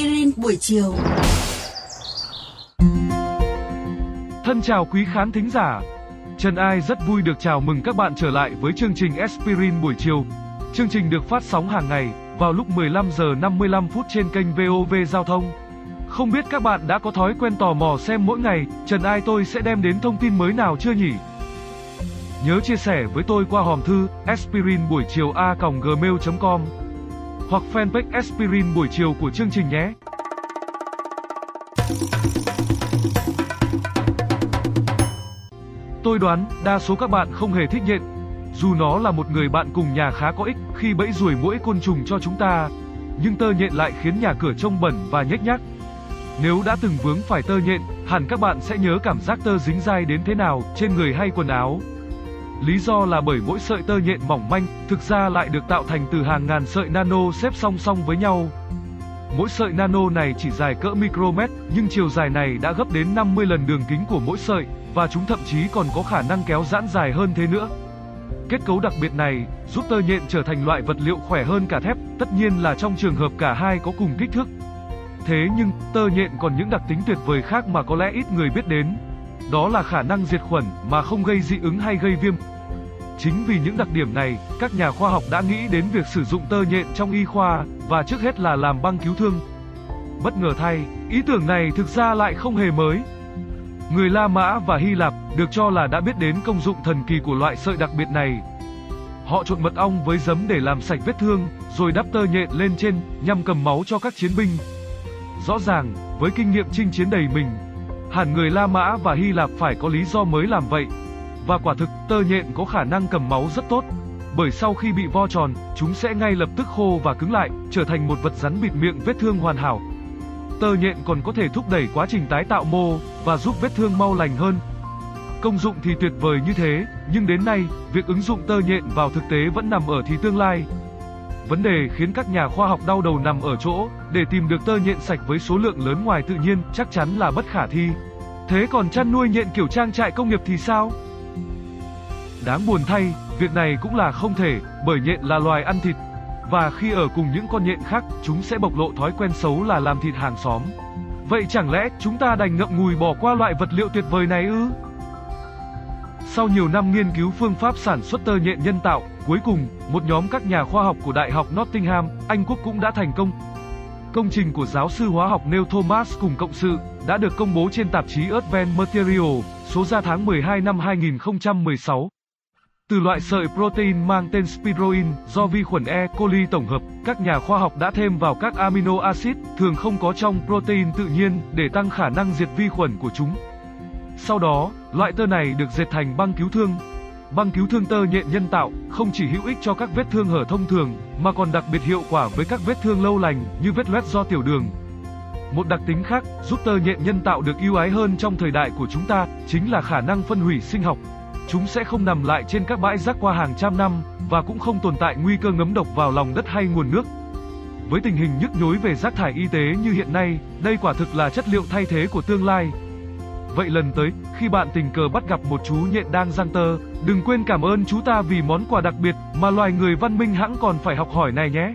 aspirin buổi chiều. Thân chào quý khán thính giả. Trần Ai rất vui được chào mừng các bạn trở lại với chương trình Aspirin buổi chiều. Chương trình được phát sóng hàng ngày vào lúc 15 giờ 55 phút trên kênh VOV Giao thông. Không biết các bạn đã có thói quen tò mò xem mỗi ngày, Trần Ai tôi sẽ đem đến thông tin mới nào chưa nhỉ? Nhớ chia sẻ với tôi qua hòm thư aspirin buổi chiều a gmail.com hoặc fanpage aspirin buổi chiều của chương trình nhé. Tôi đoán đa số các bạn không hề thích nhện. Dù nó là một người bạn cùng nhà khá có ích khi bẫy ruồi mũi côn trùng cho chúng ta, nhưng tơ nhện lại khiến nhà cửa trông bẩn và nhếch nhác. Nếu đã từng vướng phải tơ nhện, hẳn các bạn sẽ nhớ cảm giác tơ dính dai đến thế nào trên người hay quần áo. Lý do là bởi mỗi sợi tơ nhện mỏng manh, thực ra lại được tạo thành từ hàng ngàn sợi nano xếp song song với nhau. Mỗi sợi nano này chỉ dài cỡ micromet, nhưng chiều dài này đã gấp đến 50 lần đường kính của mỗi sợi, và chúng thậm chí còn có khả năng kéo giãn dài hơn thế nữa. Kết cấu đặc biệt này giúp tơ nhện trở thành loại vật liệu khỏe hơn cả thép, tất nhiên là trong trường hợp cả hai có cùng kích thước. Thế nhưng, tơ nhện còn những đặc tính tuyệt vời khác mà có lẽ ít người biết đến. Đó là khả năng diệt khuẩn mà không gây dị ứng hay gây viêm. Chính vì những đặc điểm này, các nhà khoa học đã nghĩ đến việc sử dụng tơ nhện trong y khoa và trước hết là làm băng cứu thương. Bất ngờ thay, ý tưởng này thực ra lại không hề mới. Người La Mã và Hy Lạp được cho là đã biết đến công dụng thần kỳ của loại sợi đặc biệt này. Họ trộn mật ong với giấm để làm sạch vết thương, rồi đắp tơ nhện lên trên nhằm cầm máu cho các chiến binh. Rõ ràng, với kinh nghiệm chinh chiến đầy mình, hẳn người La Mã và Hy Lạp phải có lý do mới làm vậy. Và quả thực, tơ nhện có khả năng cầm máu rất tốt. Bởi sau khi bị vo tròn, chúng sẽ ngay lập tức khô và cứng lại, trở thành một vật rắn bịt miệng vết thương hoàn hảo. Tơ nhện còn có thể thúc đẩy quá trình tái tạo mô và giúp vết thương mau lành hơn. Công dụng thì tuyệt vời như thế, nhưng đến nay, việc ứng dụng tơ nhện vào thực tế vẫn nằm ở thì tương lai. Vấn đề khiến các nhà khoa học đau đầu nằm ở chỗ, để tìm được tơ nhện sạch với số lượng lớn ngoài tự nhiên chắc chắn là bất khả thi. Thế còn chăn nuôi nhện kiểu trang trại công nghiệp thì sao? Đáng buồn thay, việc này cũng là không thể, bởi nhện là loài ăn thịt. Và khi ở cùng những con nhện khác, chúng sẽ bộc lộ thói quen xấu là làm thịt hàng xóm. Vậy chẳng lẽ chúng ta đành ngậm ngùi bỏ qua loại vật liệu tuyệt vời này ư? Sau nhiều năm nghiên cứu phương pháp sản xuất tơ nhện nhân tạo, cuối cùng, một nhóm các nhà khoa học của Đại học Nottingham, Anh Quốc cũng đã thành công. Công trình của giáo sư hóa học Neil Thomas cùng cộng sự đã được công bố trên tạp chí Advanced Material, số ra tháng 12 năm 2016. Từ loại sợi protein mang tên spiroin do vi khuẩn E. coli tổng hợp, các nhà khoa học đã thêm vào các amino acid thường không có trong protein tự nhiên để tăng khả năng diệt vi khuẩn của chúng. Sau đó, loại tơ này được dệt thành băng cứu thương. Băng cứu thương tơ nhện nhân tạo không chỉ hữu ích cho các vết thương hở thông thường, mà còn đặc biệt hiệu quả với các vết thương lâu lành như vết loét do tiểu đường. Một đặc tính khác giúp tơ nhện nhân tạo được ưu ái hơn trong thời đại của chúng ta chính là khả năng phân hủy sinh học. Chúng sẽ không nằm lại trên các bãi rác qua hàng trăm năm và cũng không tồn tại nguy cơ ngấm độc vào lòng đất hay nguồn nước. Với tình hình nhức nhối về rác thải y tế như hiện nay, đây quả thực là chất liệu thay thế của tương lai. Vậy lần tới, khi bạn tình cờ bắt gặp một chú nhện đang giăng tơ, đừng quên cảm ơn chú ta vì món quà đặc biệt mà loài người văn minh hãng còn phải học hỏi này nhé.